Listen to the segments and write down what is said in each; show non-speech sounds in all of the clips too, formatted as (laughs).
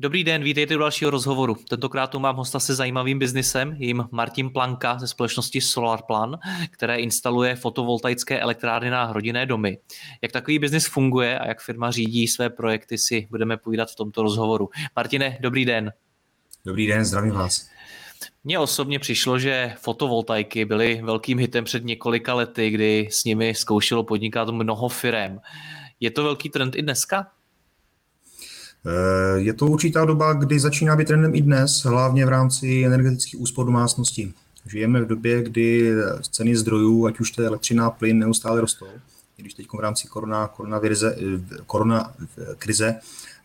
Dobrý den, vítejte u dalšího rozhovoru. Tentokrát tu mám hosta se zajímavým biznisem, jim Martin Planka ze společnosti Solarplan, které instaluje fotovoltaické elektrárny na rodinné domy. Jak takový biznis funguje a jak firma řídí své projekty si budeme povídat v tomto rozhovoru. Martine, dobrý den. Dobrý den, zdravím vás. Mně osobně přišlo, že fotovoltaiky byly velkým hitem před několika lety, kdy s nimi zkoušelo podnikat mnoho firem. Je to velký trend i dneska? Eh, je to určitá doba, kdy začíná být trendem i dnes, hlavně v rámci energetických úspor domácností. Žijeme v době, kdy ceny zdrojů, ať už to je elektřina plyn, neustále rostou. I když teď v rámci korona, korona, vize, korona krize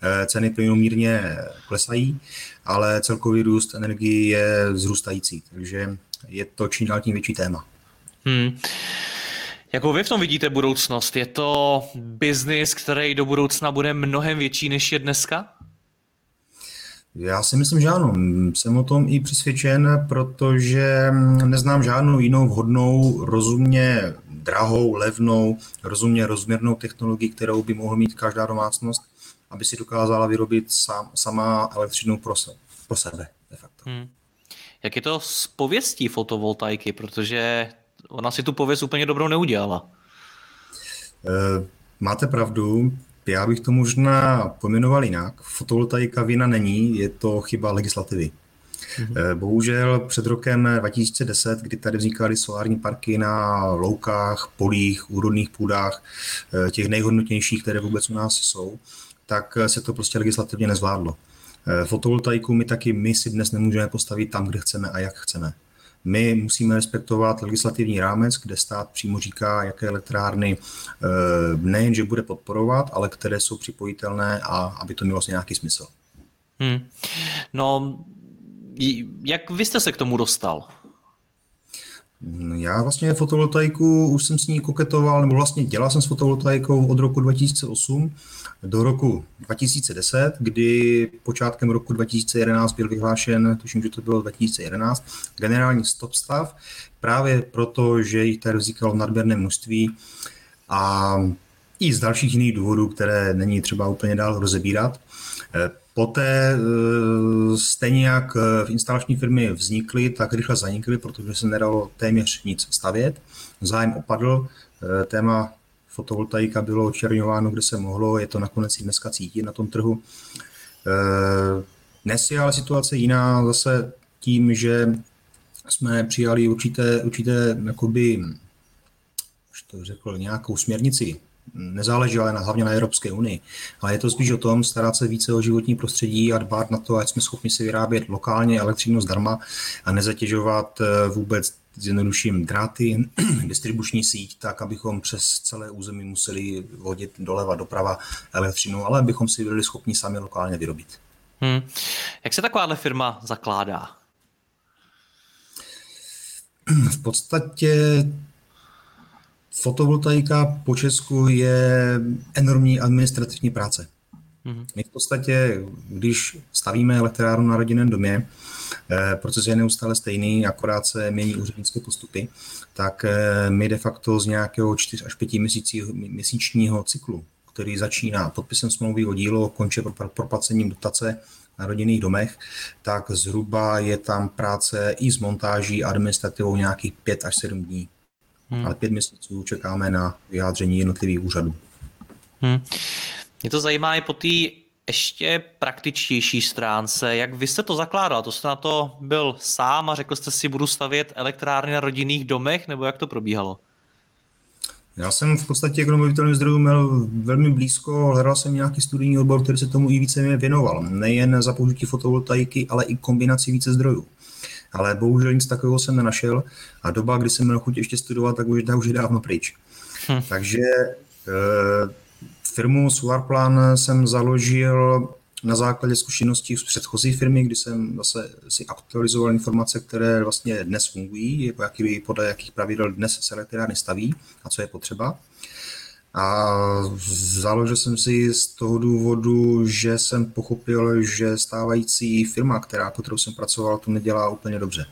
eh, ceny plynu mírně klesají, ale celkový růst energie je vzrůstající, takže je to čím dál tím větší téma. Hmm. Jakou vy v tom vidíte budoucnost? Je to biznis, který do budoucna bude mnohem větší, než je dneska? Já si myslím, že ano. Jsem o tom i přesvědčen, protože neznám žádnou jinou vhodnou, rozumně drahou, levnou, rozumně rozměrnou technologii, kterou by mohl mít každá domácnost, aby si dokázala vyrobit sám, sama elektřinu pro, se, pro sebe. De facto. Hmm. Jak je to s pověstí fotovoltaiky? Protože ona si tu pověst úplně dobrou neudělala. Eh, máte pravdu, já bych to možná pojmenoval jinak. Fotovoltaika vina není, je to chyba legislativy. Mm-hmm. Bohužel před rokem 2010, kdy tady vznikaly solární parky na loukách, polích, úrodných půdách, eh, těch nejhodnotnějších, které vůbec u nás jsou, tak se to prostě legislativně nezvládlo. Fotovoltaiku my taky my si dnes nemůžeme postavit tam, kde chceme a jak chceme. My musíme respektovat legislativní rámec, kde stát přímo říká, jaké elektrárny eh, nejenže bude podporovat, ale které jsou připojitelné a aby to mělo vlastně nějaký smysl. Hmm. No, jak vy jste se k tomu dostal? Já vlastně fotovoltaiku, už jsem s ní koketoval, nebo vlastně dělal jsem s fotovoltaikou od roku 2008 do roku 2010, kdy počátkem roku 2011 byl vyhlášen, tuším, že to bylo 2011, generální stop stav, právě proto, že jich tady vznikalo nadměrné množství a i z dalších jiných důvodů, které není třeba úplně dál rozebírat. Poté eh, stejně jak v instalační firmy vznikly, tak rychle zanikly, protože se nedalo téměř nic stavět. Zájem opadl, eh, téma fotovoltaika bylo očerňováno, kde se mohlo, je to nakonec i dneska cítit na tom trhu. Eh, dnes je ale situace jiná zase tím, že jsme přijali určité, určité jakoby, to řekl, nějakou směrnici nezáleží ale na, hlavně na Evropské unii, ale je to spíš o tom starat se více o životní prostředí a dbát na to, ať jsme schopni si vyrábět lokálně elektřinu zdarma a nezatěžovat eh, vůbec zjednoduším dráty, (clears throat) distribuční síť, tak abychom přes celé území museli vodit doleva doprava elektřinu, ale abychom si byli schopni sami lokálně vyrobit. Hmm. Jak se takováhle firma zakládá? V podstatě fotovoltaika po Česku je enormní administrativní práce. Mm-hmm. My v podstatě, když stavíme elektrárnu na rodinném domě, proces je neustále stejný, akorát se mění úřednické postupy, tak eh, my de facto z nějakého 4 až 5 měsíčního cyklu, který začíná podpisem smlouvy o dílo, končí proplacením dotace na rodinných domech, tak zhruba je tam práce i s montáží a administrativou nějakých 5 až 7 dní hmm. ale pět měsíců čekáme na vyjádření jednotlivých úřadů. Hmm. Mě to zajímá i po té ještě praktičtější stránce. Jak vy jste to zakládal? To jste na to byl sám a řekl jste si, budu stavět elektrárny na rodinných domech, nebo jak to probíhalo? Já jsem v podstatě k obnovitelným zdrojům měl velmi blízko, hledal jsem nějaký studijní odbor, který se tomu i více věnoval. Nejen za použití fotovoltaiky, ale i kombinaci více zdrojů. Ale bohužel nic takového jsem nenašel a doba, kdy jsem měl chuť ještě studovat, tak už, tak už je dávno pryč. Hm. Takže e, firmu Solarplan jsem založil na základě zkušeností z předchozí firmy, kdy jsem zase si aktualizoval informace, které vlastně dnes fungují, jaký, podle jakých pravidel dnes se elektrárny staví a co je potřeba. A založil jsem si z toho důvodu, že jsem pochopil, že stávající firma, která, kterou jsem pracoval, to nedělá úplně dobře.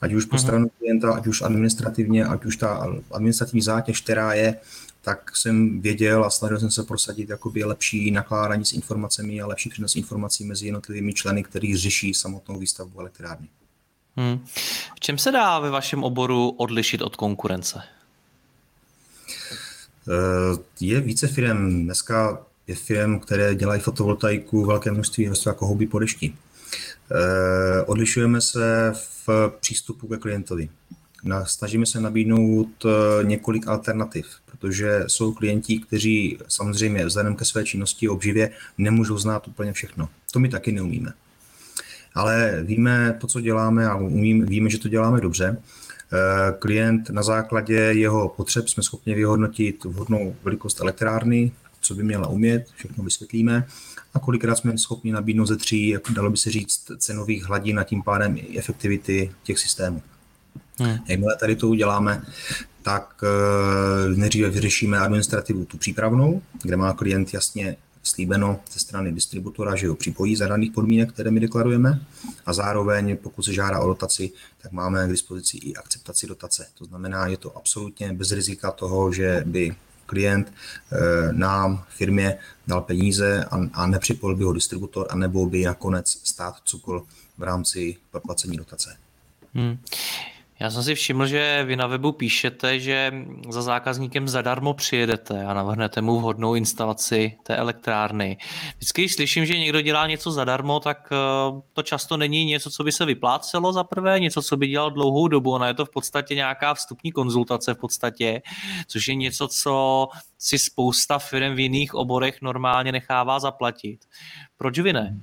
Ať už po mhm. stranu klienta, ať už administrativně, ať už ta administrativní zátěž, která je, tak jsem věděl a snažil jsem se prosadit jakoby lepší nakládání s informacemi a lepší přenos informací mezi jednotlivými členy, kteří řeší samotnou výstavbu elektrárny. Hmm. V čem se dá ve vašem oboru odlišit od konkurence? Eh, je více firm. Dneska je firm, které dělají fotovoltaiku velké množství, jako houby po dešti. Eh, odlišujeme se v přístupu ke klientovi. Snažíme se nabídnout eh, několik alternativ, protože jsou klienti, kteří samozřejmě vzhledem ke své činnosti obživě nemůžou znát úplně všechno. To my taky neumíme. Ale víme to, co děláme a umím, víme, že to děláme dobře. Eh, klient na základě jeho potřeb jsme schopni vyhodnotit vhodnou velikost elektrárny, co by měla umět, všechno vysvětlíme a kolikrát jsme schopni nabídnout ze tří, jak dalo by se říct, cenových hladin a tím pádem i efektivity těch systémů. Hmm. Jakmile tady to uděláme, tak uh, nejdříve vyřešíme administrativu tu přípravnou, kde má klient jasně slíbeno ze strany distributora, že ho připojí za daných podmínek, které my deklarujeme a zároveň, pokud se žádá o dotaci, tak máme k dispozici i akceptaci dotace. To znamená, je to absolutně bez rizika toho, že by klient e, nám, firmě, dal peníze a, a nepřipojil by ho distributor, anebo by nakonec stát cukl v rámci proplacení dotace. Hmm. Já jsem si všiml, že vy na webu píšete, že za zákazníkem zadarmo přijedete a navrhnete mu vhodnou instalaci té elektrárny. Vždycky, když slyším, že někdo dělá něco zadarmo, tak eh, to často není něco, co by se vyplácelo za prvé, něco, co by dělal dlouhou dobu. Ona je to v podstatě nějaká vstupní konzultace v podstatě, což je něco, co si spousta firm v jiných oborech normálně nechává zaplatit. Proč vy ne?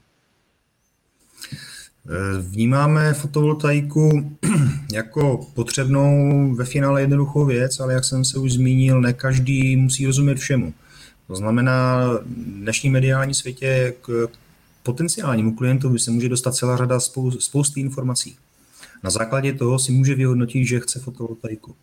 Vnímáme fotovoltaiku (clears throat) jako potřebnou ve finále jednoduchou věc, ale jak jsem se už zmínil, ne každý musí rozumět všemu. To znamená, v dnešní mediální světě k potenciálnímu klientovi se může dostat celá řada spousty informací. Na základě toho si může vyhodnotit, že chce fotovoltaiku.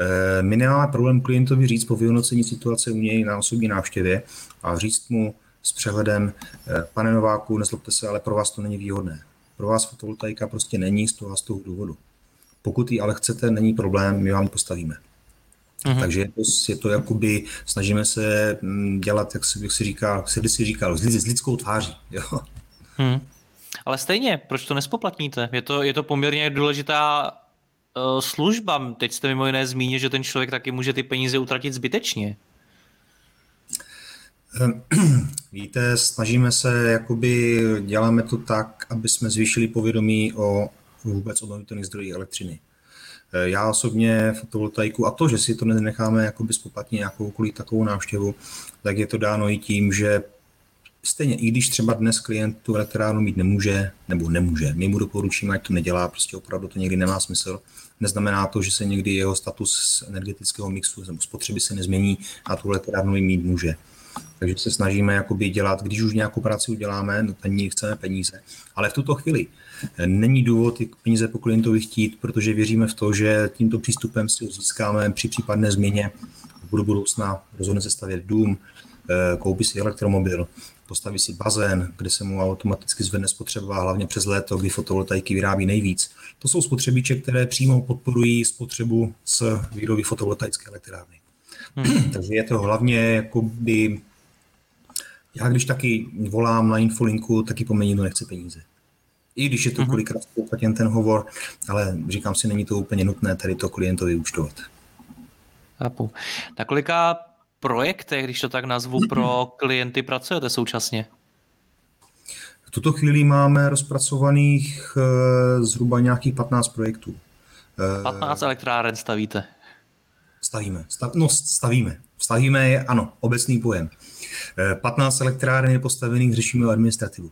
Eh, my nemáme problém klientovi říct po vyhodnocení situace u něj na osobní návštěvě a říct mu s přehledem, eh, pane Nováku, nezlobte se, ale pro vás to není výhodné pro vás fotovoltaika prostě není z toho, z toho důvodu. Pokud ji ale chcete, není problém, my vám postavíme. Mm-hmm. Takže je to, je to jakoby, snažíme se mm, dělat, jak si, jak si říká, jak si říkal, s, s lidskou tváří. (laughs) Jo. Hmm. Ale stejně, proč to nespoplatníte? Je to, je to poměrně důležitá uh, služba. Teď jste mimo jiné zmínil, že ten člověk taky může ty peníze utratit zbytečně. Ehm, (clears throat) víte, snažíme se, jakoby děláme to tak, aby jsme zvýšili povědomí o vůbec obnovitelných zdrojích elektřiny. Ehm, já osobně fotovoltaiku a to, že si to nenecháme jakoby spoplatnit nějakou takovou návštěvu, tak je to dáno i tím, že stejně, i když třeba dnes klient tu elektrárnu mít nemůže, nebo nemůže, my mu doporučíme, ať to nedělá, prostě opravdu to někdy nemá smysl. Neznamená to, že se někdy jeho status energetického mixu nebo spotřeby se nezmění a tu elektrárnu mít může. Takže se snažíme jakoby dělat, když už nějakou práci uděláme, no ní chceme peníze. Ale v tuto chvíli eh, není důvod ty peníze po klientovi chtít, protože věříme v to, že tímto přístupem si získáme při případné změně. Budu budoucna rozhodne se stavět dům, eh, koupí si elektromobil, postaví si bazén, kde se mu automaticky zvedne spotřeba, hlavně přes léto, kdy fotovoltaiky vyrábí nejvíc. To jsou spotřebiče, které přímo podporují spotřebu z výroby fotovoltaické elektrárny. Hmm. (clears throat) Takže je to hlavně jakoby já když taky volám na infolinku, taky po mně nechce peníze. I když je to mhm. kolikrát spouplatěn ten hovor, ale říkám si, není to úplně nutné tady to klientovi účtovat. Chápu. Na kolika projektech, když to tak nazvu, (clears throat) pro klienty pracujete současně? V tuto chvíli máme rozpracovaných uh, zhruba nějakých 15 projektů. 15 elektráren stavíte? Stavíme. Stav, no, stavíme. Stavíme je, ano, obecný pojem. 15 eh, elektráren je postavených, řešíme administrativu.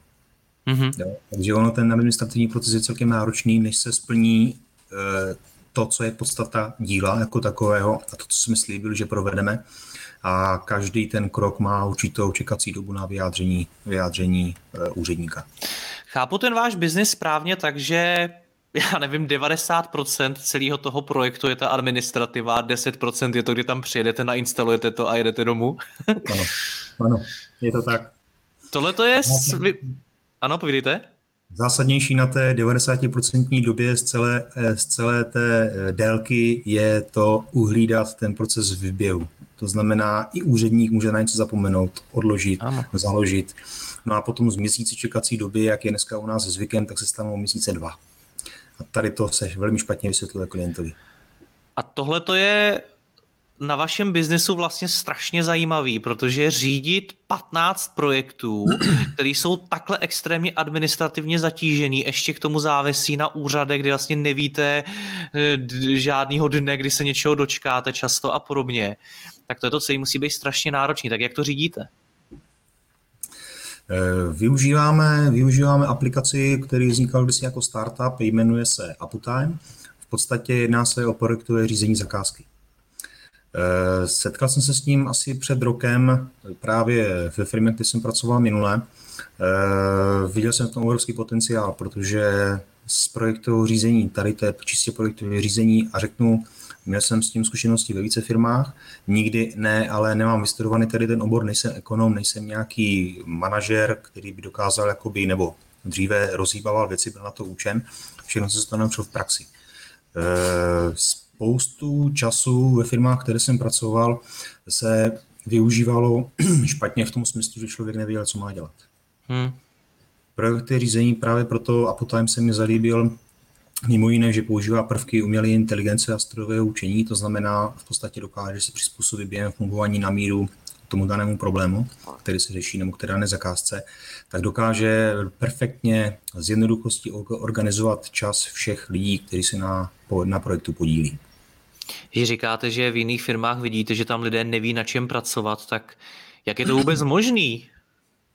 Mm-hmm. Jo? Takže ono ten administrativní proces je celkem náročný, než se splní e, to, co je podstata díla jako takového a to, co jsme slíbili, že provedeme. A každý ten krok má určitou čekací dobu na vyjádření, vyjádření e, úředníka. Chápu ten váš biznis správně, takže (laughs) já nevím, 90% celého toho projektu je ta administrativa, 10% je to, kdy tam přijedete, nainstalujete to a jedete domů. ano, ano, je to tak. Tohle to je... Svi... Ano, povídejte. Zásadnější na té 90% době z celé, eh, z celé té eh, délky je to uhlídat ten proces v běhu. To znamená, i úředník může na něco zapomenout, odložit, ano. založit. No a potom z měsíce čekací doby, jak je dneska u nás zvykem, tak se stanou měsíce dva. A tady to se velmi špatně vysvětluje klientovi. A tohle to je na vašem biznesu vlastně strašně zajímavý, protože řídit 15 projektů, (clears throat) které jsou takhle extrémně administrativně zatížený, ještě k tomu závisí na úřade, kde vlastně nevíte eh, žádného dne, kdy se něčeho dočkáte často a podobně, tak to je to, co musí být strašně náročný. Tak jak to řídíte? Eh, využíváme, využíváme aplikaci, který vznikal kdysi jako startup, jmenuje se Aputime. V podstatě jedná se o projektové řízení zakázky. Eh, setkal jsem se s ním asi před rokem právě ve firmě, kde jsem pracoval minule. Eh, viděl jsem v tom obrovský potenciál, protože z projektového řízení, tady to je čistě projektové řízení a řeknu, Měl jsem s tím zkušenosti ve více firmách, nikdy ne, ale nemám vystudovaný tady ten obor, nejsem ekonom, nejsem nějaký manažer, který by dokázal jakoby, nebo dříve rozhýbával věci, byl na to učen, všechno se to naučil v praxi. E, spoustu času ve firmách, které jsem pracoval, se využívalo (clears throat) špatně v tom smyslu, že člověk nevěděl, co má dělat. Hmm. Projekty řízení právě proto a potom se mi zalíbil Mimo jiné, že používá prvky umělé inteligence a strojového učení, to znamená, v podstatě dokáže se přizpůsobit během fungování na míru tomu danému problému, který se řeší nebo která nezakázce, tak dokáže perfektně z jednoduchosti organizovat čas všech lidí, kteří se na, na projektu podílí. Když říkáte, že v jiných firmách vidíte, že tam lidé neví, na čem pracovat, tak jak je to vůbec možný?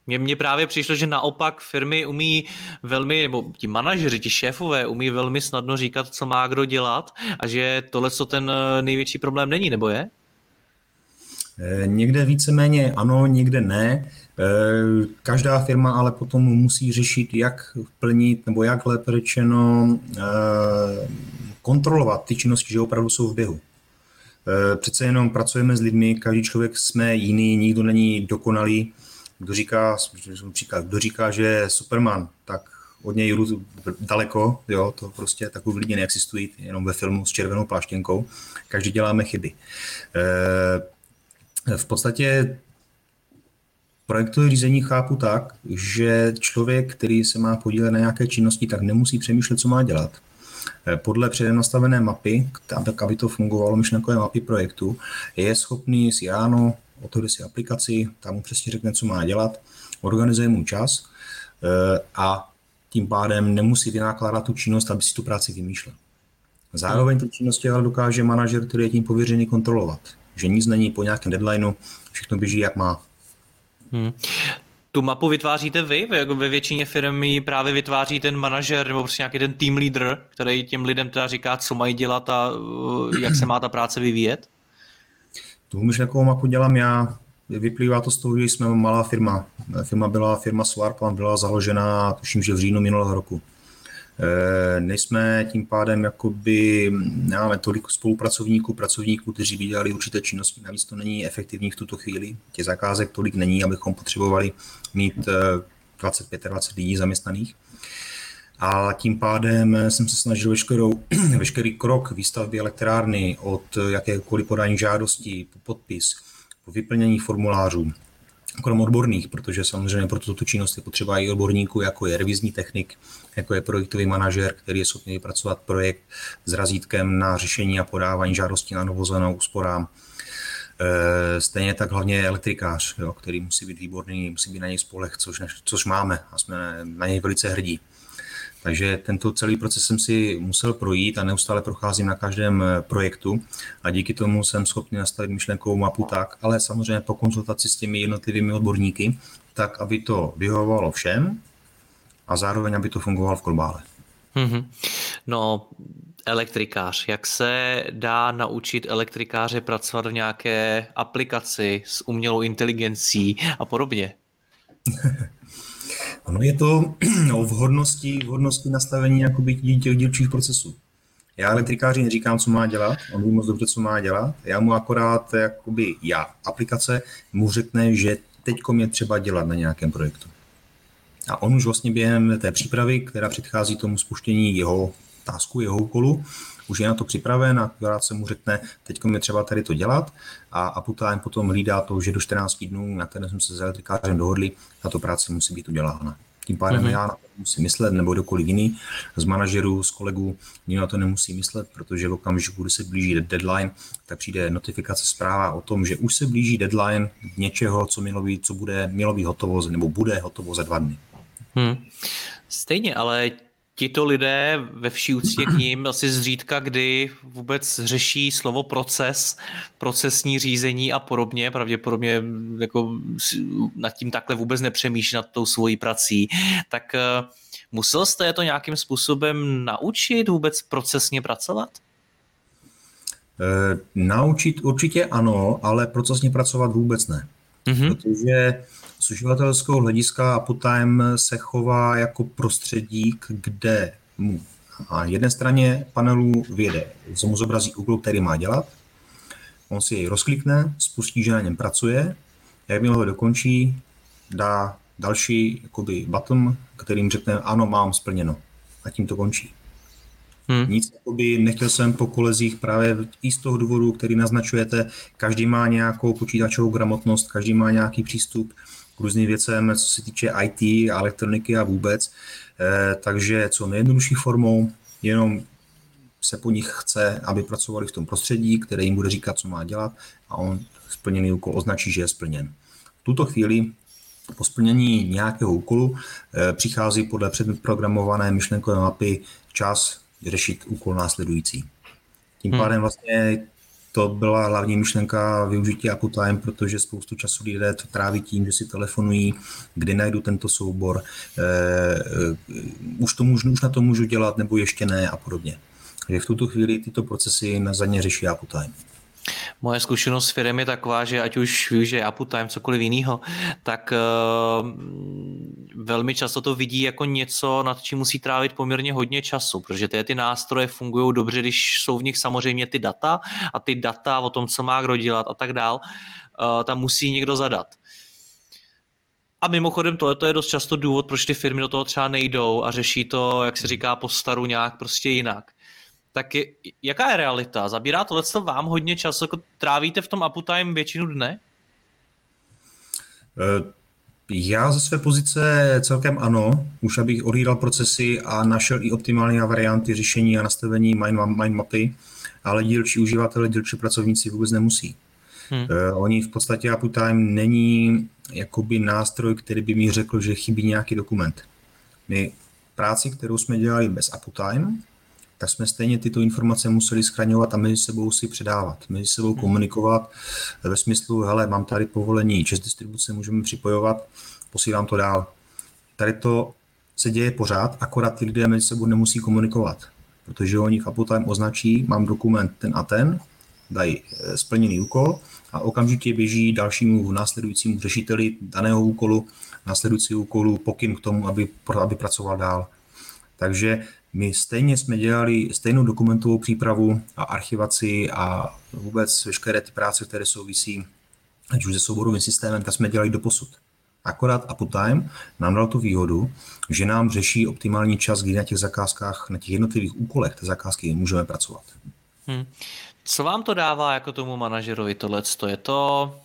Mně, mně právě přišlo, že naopak firmy umí velmi, nebo ti manažeři, ti šéfové umí velmi snadno říkat, co má kdo dělat a že tohle co ten eh, největší problém není, nebo je? Eh, někde víceméně ano, někde ne. Eh, každá firma ale potom musí řešit, jak plnit, nebo jak lépe řečeno kontrolovat ty činnosti, že opravdu jsou v běhu. Přece jenom pracujeme s lidmi, každý člověk jsme jiný, nikdo není dokonalý kdo říká, příklad, kdo říká, že je Superman, tak od něj jdu daleko, jo, to prostě takový lidi neexistují, jenom ve filmu s červenou pláštěnkou, každý děláme chyby. E, v podstatě projektové řízení chápu tak, že člověk, který se má podílet na nějaké činnosti, tak nemusí přemýšlet, co má dělat. E, podle předem nastavené mapy, tak aby to fungovalo, myšlenkové mapy projektu, je schopný si ráno otevře si aplikaci, tam mu přesně řekne, co má dělat, organizuje mu čas eh, a tím pádem nemusí vynakládat tu činnost, aby si tu práci vymýšlel. Zároveň ty činnosti ale dokáže manažer, který je tím pověřený kontrolovat. Že nic není po nějakém deadlineu, všechno běží jak má. Hmm. Tu mapu vytváříte vy? Jako ve většině firm právě vytváří ten manažer nebo prostě nějaký ten team leader, který těm lidem teda říká, co mají dělat a eh, jak se má ta práce vyvíjet? Tu myšlenkovou mapu dělám já. Vyplývá to z toho, že jsme malá firma. Firma byla firma Swarplan, byla založena, tuším, že v říjnu minulého roku. E, nejsme tím pádem, jakoby, nemáme tolik spolupracovníků, pracovníků, kteří by dělali určité činnosti, navíc to není efektivní v tuto chvíli. Těch zakázek tolik není, abychom potřebovali mít 25-20 e, lidí zaměstnaných a tím pádem jsem se snažil veškerou, (clears throat) veškerý krok výstavby elektrárny od jakékoliv podání žádostí po podpis, po vyplnění formulářů, krom odborných, protože samozřejmě pro tuto činnost je potřeba i odborníků, jako je revizní technik, jako je projektový manažer, který je schopný vypracovat projekt s razítkem na řešení a podávání žádostí na novozenou úsporám. E, stejně tak hlavně elektrikář, jo, který musí být výborný, musí být na něj spolech, což, což máme a jsme na něj velice hrdí. Takže tento celý proces jsem si musel projít a neustále procházím na každém eh, projektu a díky tomu jsem schopný nastavit myšlenkovou mapu tak, ale samozřejmě po konzultaci s těmi jednotlivými odborníky, tak, aby to vyhovovalo všem a zároveň, aby to fungovalo v globále. Mm-hmm. No, elektrikář. Jak se dá naučit elektrikáře pracovat v nějaké aplikaci s umělou inteligencí a podobně? (laughs) ono je to (clears throat) o vhodnosti, vhodnosti nastavení jakoby těch dílčích procesů. Já elektrikáři neříkám, co má dělat, on ví moc dobře, co má dělat. Já mu akorát, jakoby já, aplikace mu řekne, že teď je třeba dělat na nějakém projektu. A on už vlastně během té přípravy, která předchází tomu spuštění jeho tásku, jeho úkolu, už je na to připraven a akorát se mu řekne, teď je třeba tady to dělat a Uptime potom hlídá to, že do 14 dnů, na které jsme se s elektrikářem dohodli, na to práce musí být udělána. Tím pádem mm-hmm. já na to musím myslet, nebo kdokoliv jiný z manažerů, z kolegů, nikdo na to nemusí myslet, protože v okamžiku, kdy se blíží deadline, tak přijde notifikace zpráva o tom, že už se blíží deadline něčeho, co mělo být, co bude, mělo být hotovo, nebo bude hotovo za dva dny. Hmm. Stejně, ale tito lidé ve vší úctě k ním asi zřídka, kdy vůbec řeší slovo proces, procesní řízení a podobně, pravděpodobně jako nad tím takhle vůbec nepřemýšlí nad tou svojí prací, tak eh, musel jste to nějakým způsobem naučit vůbec procesně pracovat? E, naučit určitě ano, ale procesně pracovat vůbec ne. Mm-hmm. Protože z uživatelského hlediska Uptime se chová jako prostředík, kde mu na jedné straně panelu vyjede, se mu zobrazí úkol, který má dělat, on si jej rozklikne, spustí, že na něm pracuje, jakmile ho dokončí, dá další jakoby, button, kterým řekne, ano, mám splněno. A tím to končí. Hmm. Nic jakoby, nechtěl jsem po kolezích právě i z toho důvodu, který naznačujete, každý má nějakou počítačovou gramotnost, každý má nějaký přístup, různým věcem, co se týče IT, elektroniky a vůbec. Eh, takže co nejjednodušší formou, jenom se po nich chce, aby pracovali v tom prostředí, které jim bude říkat, co má dělat a on splněný úkol označí, že je splněn. V tuto chvíli po splnění nějakého úkolu eh, přichází podle předprogramované myšlenkové mapy čas řešit úkol následující. Tím hmm. pádem vlastně to byla hlavní myšlenka využití Uptime, protože spoustu času lidé to tráví tím, že si telefonují, kdy najdu tento soubor, eh, už, to můžu, už na to můžu dělat, nebo ještě ne a podobně. Takže v tuto chvíli tyto procesy na zadně řeší Uptime. Moje zkušenost s firmy je taková, že ať už využije Uptime, cokoliv jiného, tak uh, velmi často to vidí jako něco, nad čím musí trávit poměrně hodně času, protože ty, ty nástroje fungují dobře, když jsou v nich samozřejmě ty data a ty data o tom, co má kdo dělat a tak dál, uh, tam musí někdo zadat. A mimochodem tohle je dost často důvod, proč ty firmy do toho třeba nejdou a řeší to, jak se říká, po staru nějak prostě jinak tak je, jaká je realita? Zabírá tohle vám hodně času? Jako trávíte v tom uptime většinu dne? Eh, já ze své pozice celkem ano, už abych odhlídal procesy a našel i optimální varianty řešení a nastavení mind, mind mapy, ale dílčí uživatelé, dílčí pracovníci vůbec nemusí. Hmm. Uh, oni v podstatě Uptime není jakoby nástroj, který by mi řekl, že chybí nějaký dokument. My práci, kterou jsme dělali bez Uptime, tak jsme stejně tyto informace museli schraňovat a mezi sebou si předávat, mezi sebou hmm. komunikovat ve smyslu, hele, mám tady povolení čes distribuce, můžeme připojovat, posílám to dál. Tady to se děje pořád, akorát ty lidé mezi sebou nemusí komunikovat, protože oni v Uptime označí, mám dokument ten a ten, dají eh, splněný úkol a okamžitě běží dalšímu následujícímu řešiteli daného úkolu, následující úkolu pokyn k tomu, aby, aby pracoval dál. Takže my stejně jsme dělali stejnou dokumentovou přípravu a archivaci a vůbec veškeré ty práce, které souvisí ať už se souborovým systémem, tak jsme dělali do posud. Akorát Uptime nám dal tu výhodu, že nám řeší optimální čas, kdy na těch zakázkách, na těch jednotlivých úkolech té zakázky můžeme pracovat. Hmm. Co vám to dává jako tomu manažerovi tohle? Je to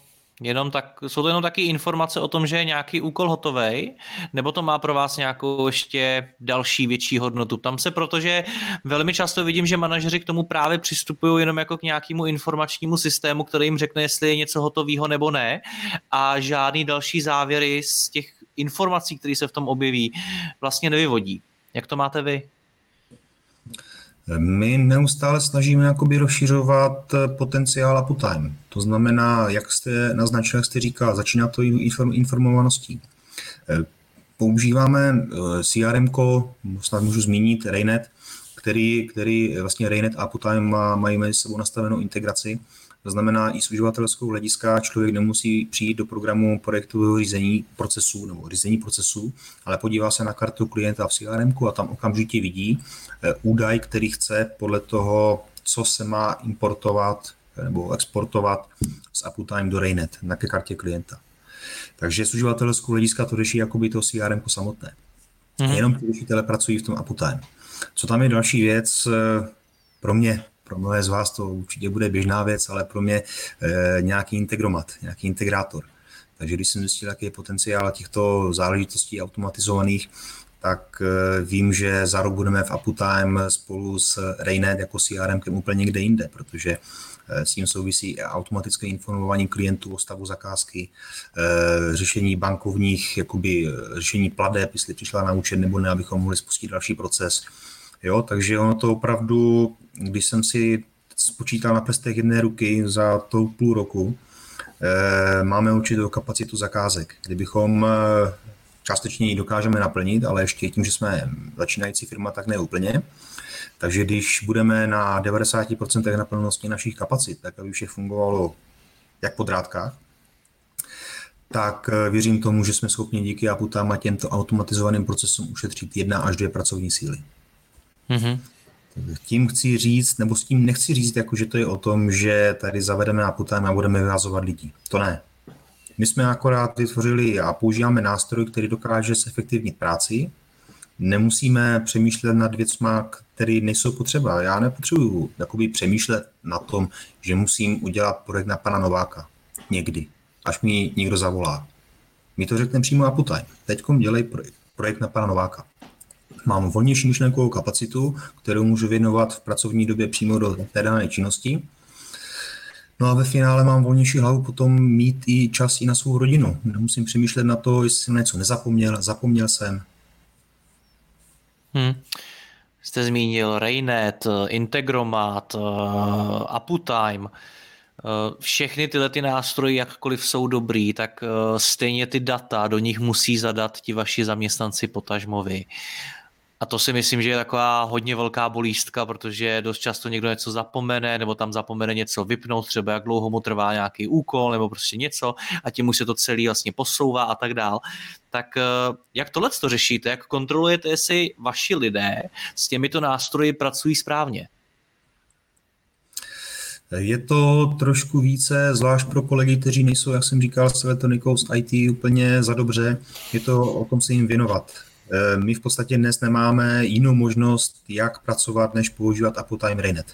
Jenom tak, jsou to jenom taky informace o tom, že je nějaký úkol hotový, nebo to má pro vás nějakou ještě další větší hodnotu. Tam se, protože velmi často vidím, že manažeři k tomu právě přistupují jenom jako k nějakému informačnímu systému, který jim řekne, jestli je něco hotového nebo ne, a žádný další závěry z těch informací, které se v tom objeví, vlastně nevyvodí. Jak to máte vy? My neustále snažíme jakoby rozšiřovat potenciál uptime. To znamená, jak jste naznačil, jak jste říkal, začíná to informovaností. Používáme CRM, snad můžu zmínit Raynet, který, který vlastně Raynet a Uptime má, mají mezi sebou nastavenou integraci. To znamená, i z uživatelskou hlediska člověk nemusí přijít do programu projektového řízení procesů nebo řízení procesů, ale podívá se na kartu klienta v CRM a tam okamžitě vidí eh, údaj, který chce podle toho, co se má importovat nebo exportovat z Uptime do Raynet na ke kartě klienta. Takže z uživatelskou hlediska to řeší jakoby to CRM samotné. Mm-hmm. Jenom ty řešitele pracují v tom Uptime. Co tam je další věc, eh, pro mě, pro mnohé z vás to určitě bude běžná věc, ale pro mě e, nějaký integromat, nějaký integrátor. Takže když jsem zjistil, jaký je potenciál těchto záležitostí automatizovaných, tak e, vím, že za rok budeme v Uptime spolu s Raynet jako CRM úplně někde jinde, protože s tím souvisí automatické informování klientů o stavu zakázky, řešení bankovních, jakoby řešení pladeb, jestli přišla na účet nebo ne, abychom mohli spustit další proces. Jo, takže ono to opravdu, když jsem si spočítal na prstech jedné ruky za to půl roku, eh, máme určitou kapacitu zakázek. Kdybychom eh, částečně ji dokážeme naplnit, ale ještě tím, že jsme začínající firma, tak ne úplně. Takže když budeme na 90% naplnosti našich kapacit, tak aby vše fungovalo jak po drátkách, tak eh, věřím tomu, že jsme schopni díky Aputám a těmto automatizovaným procesům ušetřit jedna až dvě pracovní síly. Mm-hmm. Tím chci říct, nebo s tím nechci říct, jako že to je o tom, že tady zavedeme Aputime a budeme vyhazovat lidi. To ne. My jsme akorát vytvořili a používáme nástroj, který dokáže zefektivnit práci. Nemusíme přemýšlet nad věcmi, které nejsou potřeba. Já nepotřebuju jakoby přemýšlet na tom, že musím udělat projekt na pana Nováka. Někdy, až mi někdo zavolá. Mi to řekne přímo Aputime. Teď dělej projekt, projekt na pana Nováka mám volnější myšlenkovou kapacitu, kterou můžu věnovat v pracovní době přímo do té dané činnosti. No a ve finále mám volnější hlavu potom mít i čas i na svou rodinu. Nemusím přemýšlet na to, jestli jsem něco nezapomněl, zapomněl jsem. Hmm. Jste zmínil Raynet, Integromat, uh, Uptime. Eh, všechny tyhle ty nástroje, jakkoliv jsou dobrý, tak eh, stejně ty data do nich musí zadat ti vaši zaměstnanci potažmovi. A to si myslím, že je taková hodně velká bolístka, protože dost často někdo něco zapomene, nebo tam zapomene něco vypnout, třeba jak dlouho mu trvá nějaký úkol, nebo prostě něco, a tím už se to celý vlastně posouvá a tak dál. Tak eh, jak tohle to řešíte? Jak kontrolujete, jestli vaši lidé s těmito nástroji pracují správně? Je to trošku více, zvlášť pro kolegy, kteří nejsou, jak jsem říkal, s elektronikou, s IT úplně za dobře, je to o tom se jim věnovat. Eh, my v podstatě dnes nemáme jinou možnost, jak pracovat, než používat Apple Time Raynet.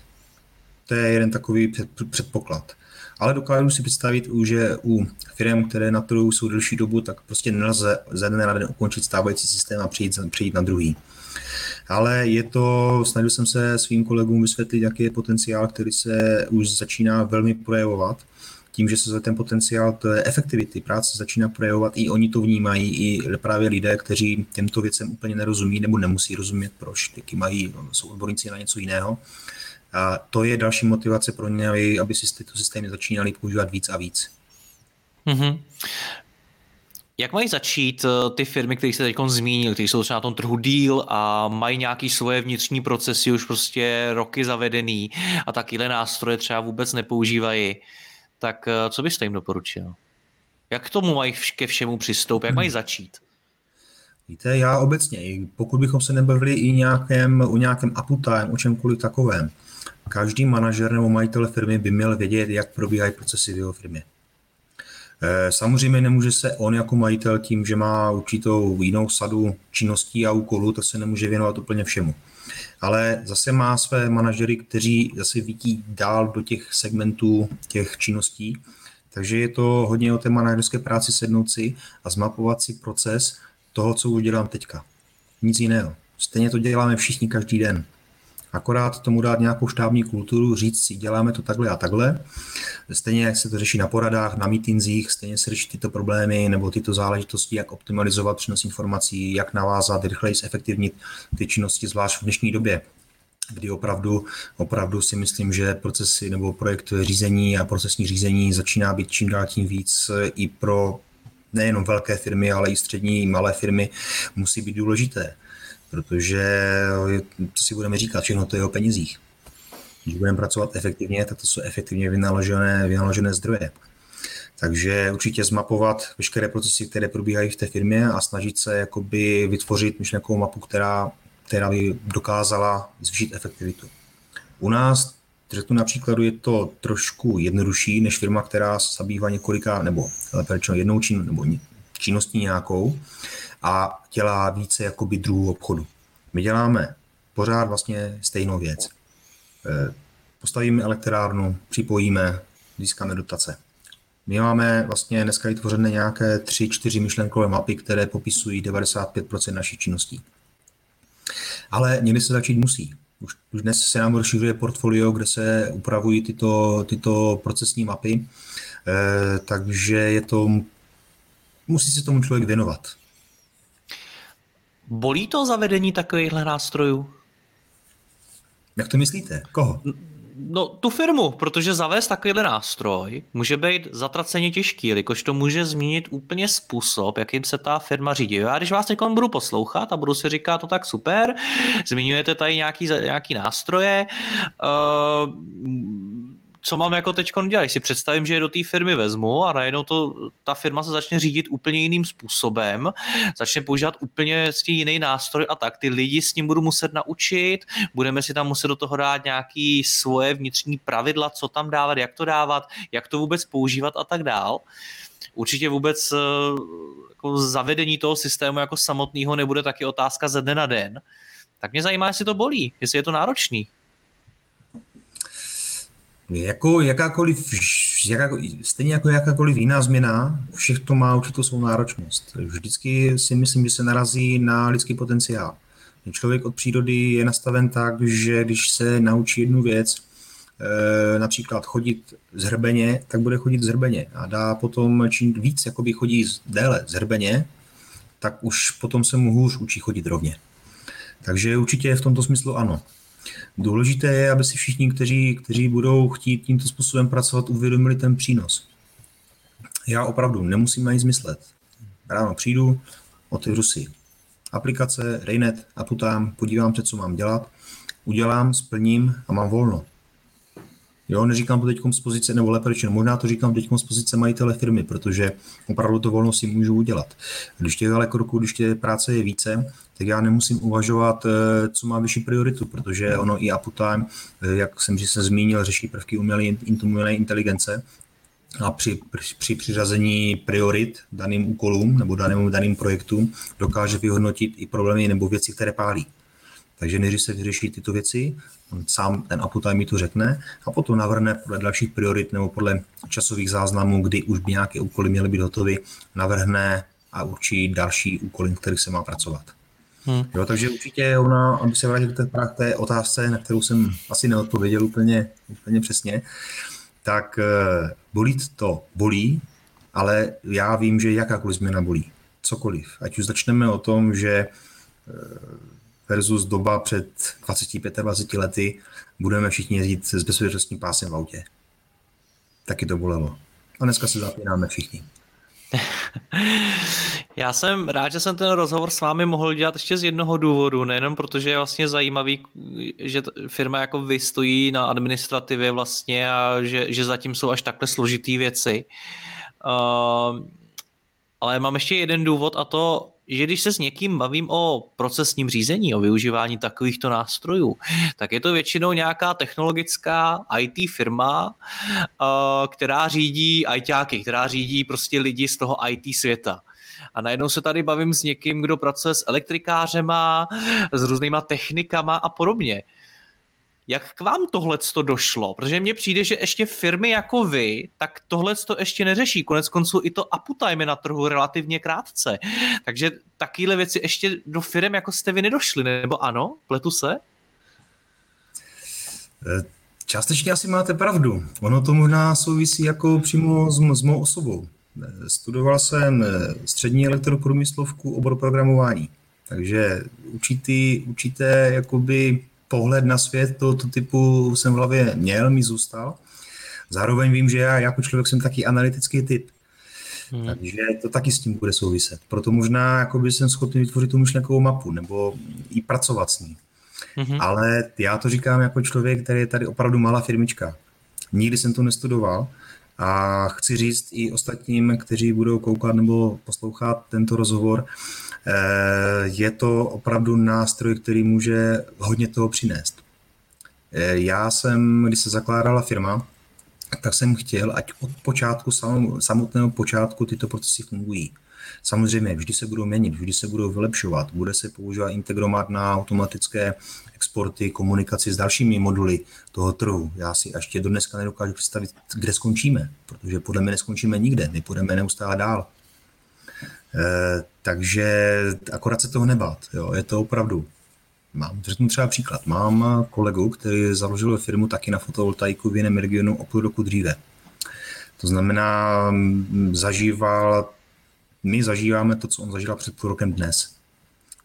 To je jeden takový předpoklad. Ale dokážu si představit, že u firm, které na trhu jsou delší dobu, tak prostě nelze ze dne na den ukončit stávající systém a přejít, přejít na druhý. Ale je to, snažil jsem se svým kolegům vysvětlit, jaký je potenciál, který se už začíná velmi projevovat tím, že se ten potenciál té efektivity práce začíná projevovat, i oni to vnímají, i právě lidé, kteří těmto věcem úplně nerozumí nebo nemusí rozumět, proč, taky mají, jsou odborníci na něco jiného. A to je další motivace pro ně, aby, si tyto systémy začínaly používat víc a víc. Mm-hmm. Jak mají začít eh, ty firmy, které jste teď zmínil, které jsou třeba na tom trhu díl a mají nějaké svoje vnitřní procesy už prostě roky zavedený a takovéhle nástroje třeba vůbec nepoužívají? Tak eh, co byste jim doporučil? Jak k tomu mají ke všemu přistoupit? Jak mají začít? Víte, já obecně, pokud bychom se nebavili i nějakém, o nějakém uptime, o čemkoliv takovém, každý manažer nebo majitel firmy by měl vědět, jak probíhají procesy v jeho firmě. Eh, samozřejmě nemůže se on jako majitel tím, že má určitou jinou sadu činností a úkolů, tak se nemůže věnovat úplně všemu ale zase má své manažery, kteří zase vidí dál do těch segmentů těch činností. Takže je to hodně o té manažerské práci sednout si a zmapovat si proces toho, co udělám teďka. Nic jiného. Stejně to děláme všichni každý den. Akorát tomu dát nějakou štábní kulturu, říct si, děláme to takhle a takhle. Stejně jak se to řeší na poradách, na mítinzích, stejně se řeší tyto problémy nebo tyto záležitosti, jak optimalizovat přenos informací, jak navázat, rychleji zefektivnit ty činnosti, zvlášť v dnešní době kdy opravdu, opravdu si myslím, že procesy nebo projekt řízení a procesní řízení začíná být čím dál tím víc i pro nejenom velké firmy, ale i střední, i malé firmy musí být důležité. Protože, co si budeme říkat, všechno to je o penězích. Když budeme pracovat efektivně, tak to jsou efektivně vynaložené, vynaložené zdroje. Takže určitě zmapovat veškeré procesy, které probíhají v té firmě a snažit se jakoby vytvořit myšlenkovou mapu, která, která by dokázala zvýšit efektivitu. U nás, řeknu na příkladu, je to trošku jednodušší než firma, která se zabývá několika, nebo lépe jednou čin, nebo činností nějakou a dělá více jakoby druhů obchodu. My děláme pořád vlastně stejnou věc. Eh, postavíme elektrárnu, připojíme, získáme dotace. My máme vlastně dneska vytvořené nějaké 3-4 myšlenkové mapy, které popisují 95% našich činností. Ale někdy se začít musí. Už, už dnes se nám rozšiřuje portfolio, kde se upravují tyto, tyto procesní mapy, e, takže je to, musí se tomu člověk věnovat. Bolí to zavedení takovýchhle nástrojů? Jak to myslíte? Koho? No, tu firmu, protože zavést takovýhle nástroj může být zatraceně těžký, jelikož to může změnit úplně způsob, jakým se ta firma řídí. Já když vás teď budu poslouchat a budu si říkat, to tak super, zmiňujete tady nějaký, nějaký nástroje, uh, co mám jako teď dělat? Když si představím, že je do té firmy vezmu a najednou to, ta firma se začne řídit úplně jiným způsobem, začne používat úplně jiný nástroj a tak, ty lidi s ním budu muset naučit, budeme si tam muset do toho dát nějaký svoje vnitřní pravidla, co tam dávat, jak to dávat, jak to vůbec používat a tak dál. Určitě vůbec eh, jako zavedení toho systému jako samotného nebude taky otázka ze dne na den. Tak mě zajímá, jestli to bolí, jestli je to náročný. Jako jakákoliv, jaká, stejně jako jakákoliv jiná změna, všechno má určitou svou náročnost. Vždycky si myslím, že se narazí na lidský potenciál. Člověk od přírody je nastaven tak, že když se naučí jednu věc, eh, například chodit zhrbeně, tak bude chodit zhrbeně. A dá potom čím víc jakoby chodí déle zhrbeně, tak už potom se mu hůř učí chodit rovně. Takže určitě v tomto smyslu ano. Důležité je, aby si všichni, kteří, kteří budou chtít tímto způsobem pracovat, uvědomili ten přínos. Já opravdu nemusím na nic myslet. Ráno přijdu, otevřu si aplikace, Raynet, Aputám, podívám se, co mám dělat, udělám, splním a mám volno. Jo, neříkám to teď z pozice, nebo lépe řečeno, možná to říkám teď z pozice majitele firmy, protože opravdu to volno si můžu udělat. Když těch ale kroků, když těch práce je více, tak já nemusím uvažovat, eh, co má vyšší prioritu, protože ono i Uptime, eh, jak jsem že se zmínil, řeší prvky umělé, umělé inteligence, a při, při přiřazení priorit daným úkolům nebo daným, daným projektům dokáže vyhodnotit i problémy nebo věci, které pálí. Takže než se vyřeší tyto věci, on sám ten uptime mi to řekne a potom navrhne podle dalších priorit nebo podle časových záznamů, kdy už by nějaké úkoly měly být hotové, navrhne a určí další úkoly, kterých se má pracovat. Hmm. Jo, takže určitě ona, aby se vrátil k té, otázce, na kterou jsem asi neodpověděl úplně, úplně přesně, tak uh, bolít to bolí, ale já vím, že jakákoliv změna bolí. Cokoliv. Ať už začneme o tom, že uh, versus doba před 25-20 lety budeme všichni jezdit s bezpečnostním pásem v autě. Taky to bolelo. A dneska se zapínáme všichni. (laughs) Já jsem rád, že jsem ten rozhovor s vámi mohl dělat ještě z jednoho důvodu, nejenom protože je vlastně zajímavý, že firma jako vy stojí na administrativě vlastně a že, že zatím jsou až takhle složitý věci. Uh, ale mám ještě jeden důvod a to že když se s někým bavím o procesním řízení, o využívání takovýchto nástrojů, tak je to většinou nějaká technologická IT firma, eh, která řídí ITáky, která řídí prostě lidi z toho IT světa. A najednou se tady bavím s někým, kdo pracuje s elektrikářema, s různýma technikama a podobně. Jak k vám tohle to došlo? Protože mně přijde, že ještě firmy jako vy, tak tohle to ještě neřeší. Konec konců i to uptime na trhu relativně krátce. Takže takovéhle věci ještě do firm jako jste vy nedošli, nebo ano? Pletu se? Eh, Částečně asi máte pravdu. Ono to možná souvisí jako přímo s, s mou osobou. Studoval jsem střední elektroprůmyslovku, obor programování. Takže určitý, určité jakoby pohled na svět tohoto typu jsem v hlavě měl, mi zůstal. Zároveň vím, že já jako člověk jsem taky analytický typ. Hmm. Takže to taky s tím bude souviset. Proto možná jakoby jsem schopný vytvořit tu myšlenkovou mapu nebo i pracovat s ní. Hmm. Ale já to říkám jako člověk, který je tady opravdu malá firmička. Nikdy jsem to nestudoval a chci říct i ostatním, kteří budou koukat nebo poslouchat tento rozhovor, je to opravdu nástroj, který může hodně toho přinést. Eh, já jsem, když se zakládala firma, tak jsem chtěl, ať od počátku, samotného počátku tyto procesy fungují. Samozřejmě, vždy se budou měnit, vždy se budou vylepšovat, bude se používat integromat na automatické exporty, komunikaci s dalšími moduly toho trhu. Já si ještě do dneska nedokážu představit, kde skončíme, protože podle mě neskončíme nikde, my půjdeme neustále dál. Eh, takže akorát se toho nebát, jo, je to opravdu. Mám, řeknu třeba příklad, mám kolegu, který založil firmu taky na fotovoltaiku v jiném regionu o půl roku dříve. To znamená, zažíval, my zažíváme to, co on zažil před půl rokem dnes.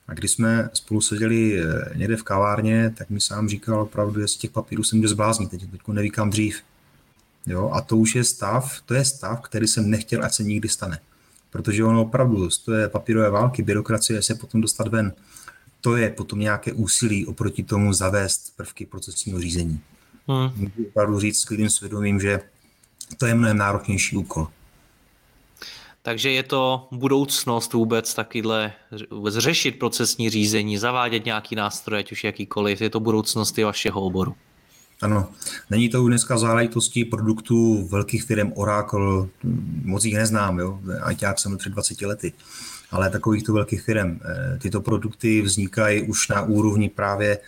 A když jsme spolu seděli eh, někde v kavárně, tak mi sám říkal opravdu, z těch papírů jsem jde zbláznit, teď, teď neví kam dřív. Jo, a to už je stav, to je stav, který jsem nechtěl, ať se nikdy stane protože ono opravdu to je papírové války, byrokracie se potom dostat ven. To je potom nějaké úsilí oproti tomu zavést prvky procesního řízení. Hmm. Můžu opravdu říct s klidným svědomím, že to je mnohem náročnější úkol. Takže je to budoucnost vůbec takyhle vůbec řešit procesní řízení, zavádět nějaký nástroj, ať už jakýkoliv. Je to budoucnost i vašeho oboru. Ano, není to dneska záležitostí produktů velkých firm Oracle, moc jich neznám, jo, já jsem před 20 lety, ale takovýchto velkých firm. Eh, tyto produkty vznikají už na úrovni právě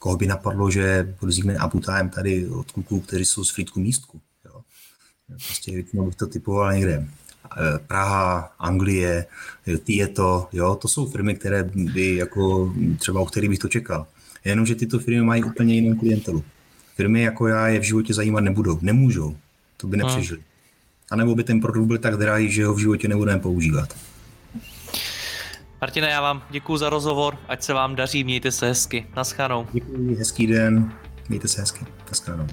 koho by napadlo, že vznikne Uptime tady od kluků, kteří jsou z Frýdku místku. Jo. Prostě většinou bych to typoval někde. Eh, Praha, Anglie, Tieto, jo, to jsou firmy, které by jako třeba o kterých bych to čekal. Jenomže tyto firmy mají úplně jinou klientelu. Firmy jako já je v životě zajímat nebudou, nemůžou, to by nepřežili. A nebo by ten produkt byl tak drahý, že ho v životě nebudeme používat. Martina, já vám děkuji za rozhovor, ať se vám daří, mějte se hezky. Naschledanou. Děkuji, hezký den, mějte se hezky. Naschledanou.